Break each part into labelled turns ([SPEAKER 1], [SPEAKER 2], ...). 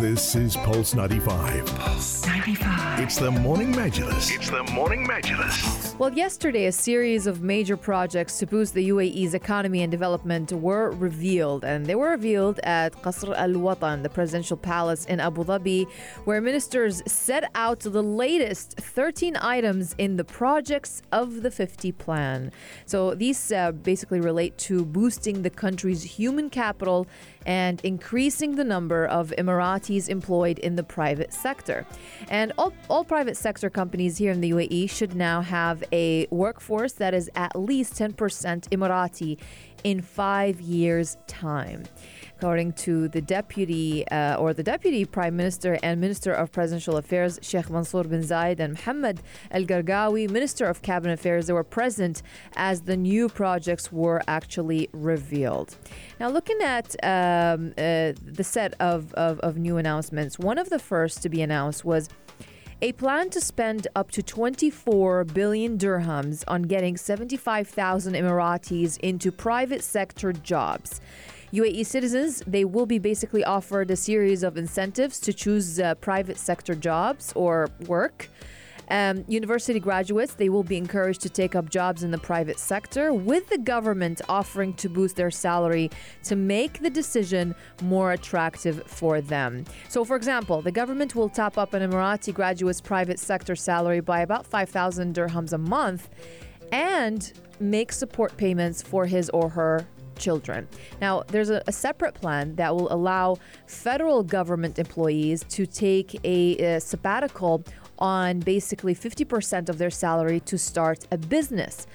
[SPEAKER 1] This is Pulse 95. Pulse 95. It's the Morning Majlis. It's the Morning Majlis.
[SPEAKER 2] Well, yesterday, a series of major projects to boost the UAE's economy and development were revealed, and they were revealed at Qasr Al Watan, the presidential palace in Abu Dhabi, where ministers set out the latest 13 items in the projects of the 50 plan. So these uh, basically relate to boosting the country's human capital and increasing the number of Emiratis employed in the private sector. And all, all private sector companies here in the UAE should now have a workforce that is at least 10% Emirati in five years' time. According to the deputy uh, or the deputy prime minister and minister of presidential affairs, Sheikh Mansour bin Zayed and Mohammed Al Gergawi, minister of cabinet affairs, they were present as the new projects were actually revealed. Now, looking at um, uh, the set of, of, of new announcements, one of the first to be announced was a plan to spend up to 24 billion dirhams on getting 75,000 Emiratis into private sector jobs. UAE citizens, they will be basically offered a series of incentives to choose uh, private sector jobs or work. Um, university graduates, they will be encouraged to take up jobs in the private sector, with the government offering to boost their salary to make the decision more attractive for them. So, for example, the government will top up an Emirati graduate's private sector salary by about 5,000 dirhams a month and make support payments for his or her children. Now, there's a, a, separate plan that will allow federal government employees to take a, a sabbatical on basically 50% of their salary to start a business.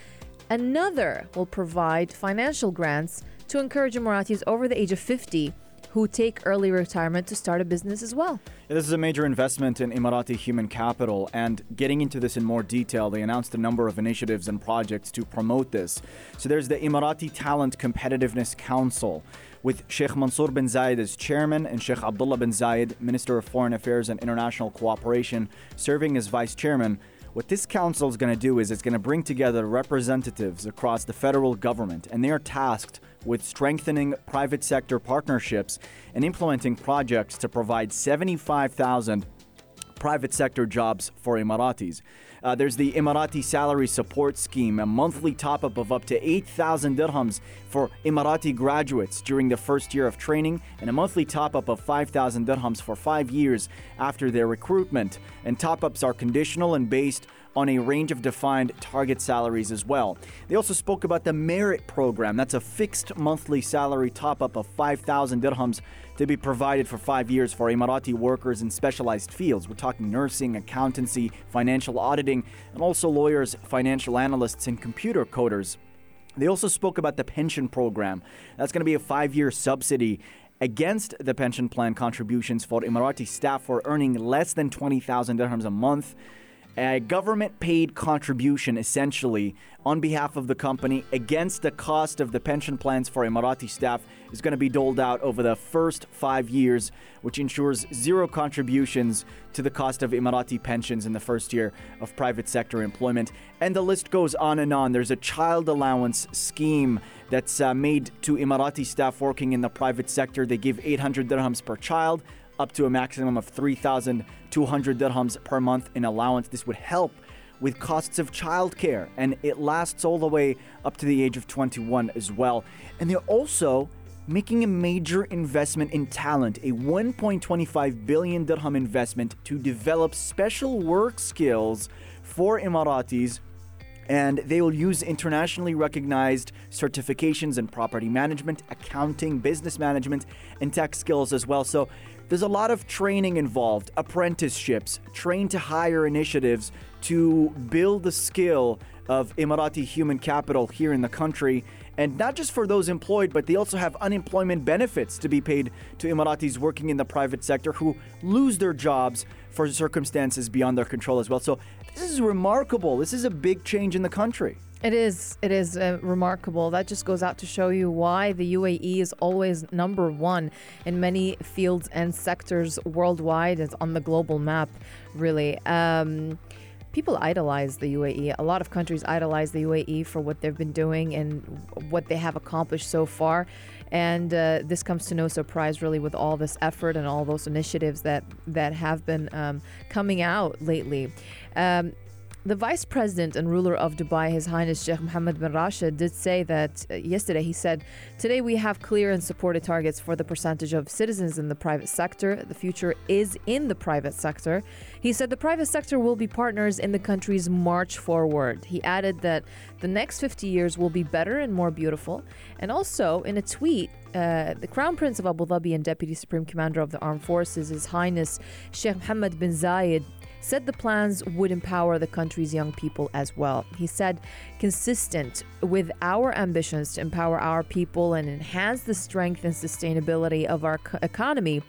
[SPEAKER 2] Another will provide financial grants to encourage Emiratis over the age of 50 who take early retirement to start a business as well.
[SPEAKER 3] This is a major investment in Emirati human capital, and getting into this in more detail, they announced a number of initiatives and projects to promote this. So there's the Emirati Talent Competitiveness Council with Sheikh Mansour bin Zayed as chairman and Sheikh Abdullah bin Zayed, Minister of Foreign Affairs and International Cooperation, serving as vice chairman. What this council is going to do is it's going to bring together representatives across the federal government, and they are tasked with strengthening private sector partnerships and implementing projects to provide 75,000 private sector jobs for Emiratis. Uh, there's the Emirati Salary Support Scheme, a monthly top up of up to 8,000 dirhams for Emirati graduates during the first year of training, and a monthly top up of 5,000 dirhams for five years after their recruitment. And top ups are conditional and based on a range of defined target salaries as well. They also spoke about the merit program. That's a fixed monthly salary top up of 5,000 dirhams to be provided for five years for Emirati workers in specialized fields. We're talking nursing, accountancy, financial auditing, and also lawyers, financial analysts, and computer coders. They also spoke about the pension program. That's going to be a five year subsidy against the pension plan contributions for Emirati staff for earning less than 20,000 dirhams a month a government paid contribution essentially on behalf of the company against the cost of the pension plans for Emirati staff is going to be doled out over the first five years, which ensures zero contributions to the cost of Emirati pensions in the first year of private sector employment. And the list goes on and on. There's a child allowance scheme that's uh, made to Emirati staff working in the private sector. They give 800 dirhams per child up to a maximum of 3,200 dirhams per month in allowance. This would help with costs of childcare, and it lasts all the way up to the age of 21 as well. And they're also making a major investment in talent, a 1.25 billion dirham investment to develop special work skills for Emiratis and they will use internationally recognized certifications in property management, accounting, business management, and tech skills as well. So there's a lot of training involved, apprenticeships, train to hire initiatives to build the skill of Emirati human capital here in the country. And not just for those employed, but they also have unemployment benefits to be paid to Emiratis working in the private sector who lose their jobs for circumstances beyond their control as well. So this is remarkable. This is a big change in the country.
[SPEAKER 2] It is. It is uh, remarkable. That just goes out to show you why the UAE is always number one in many fields and sectors worldwide. It's on the global map, really. Um, people idolize the UAE. A lot of countries idolize the UAE for what they've been doing and what they have accomplished so far. And uh, this comes to no surprise, really, with all this effort and all those initiatives that that have been um, coming out lately. Um, the vice president and ruler of Dubai, His Highness Sheikh Mohammed bin Rashid, did say that uh, yesterday. He said, Today we have clear and supported targets for the percentage of citizens in the private sector. The future is in the private sector. He said the private sector will be partners in the country's march forward. He added that the next 50 years will be better and more beautiful. And also, in a tweet, uh, the Crown Prince of Abu Dhabi and Deputy Supreme Commander of the Armed Forces, His Highness Sheikh Mohammed bin Zayed, said the plans would empower the country's young people as well. He said, consistent with our ambitions to empower our people and enhance the strength and sustainability of our economy,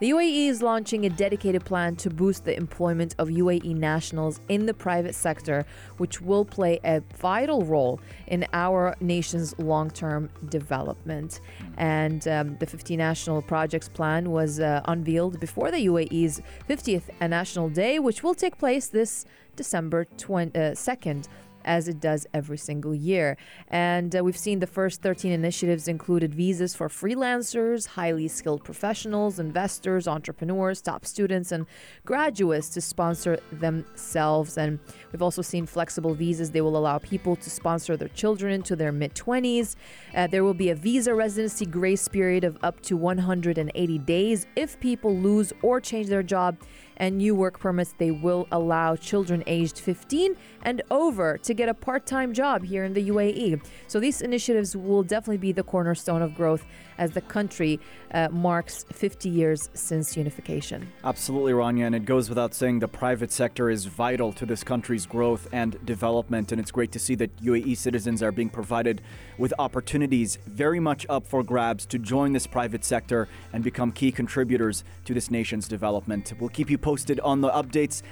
[SPEAKER 2] the UAE is launching a dedicated plan to boost the employment of UAE nationals in the private sector, which will play a vital role in our nation's long term development. And um, the 50 National Projects Plan was uh, unveiled before the UAE's 50th National Day, which will take place this December 20, uh, 2nd as it does every single year. And uh, we've seen the first 13 initiatives included visas for freelancers, highly skilled professionals, investors, entrepreneurs, top students, and graduates to sponsor themselves. And we've also seen flexible visas. They will allow people to sponsor their children into their mid 20s. Uh, there will be a visa residency grace period of up to 180 days if people lose or change their job and new work permits, they will allow children aged 15 and over to get a part time job here in the UAE. So these initiatives will definitely be the cornerstone of growth as the country uh, marks 50 years since unification.
[SPEAKER 3] Absolutely, Rania. And it goes without saying the private sector is vital to this country's growth and development. And it's great to see that UAE citizens are being provided with opportunities very much up for grabs to join this private sector and become key contributors to this nation's development. We'll keep you posted on the updates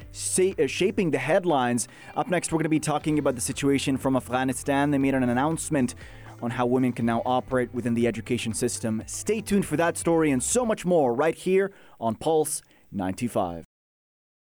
[SPEAKER 3] uh, shaping the headlines. Up next, we're going to be talking about the situation from Afghanistan. They made an announcement on how women can now operate within the education system. Stay tuned for that story and so much more right here on Pulse 95.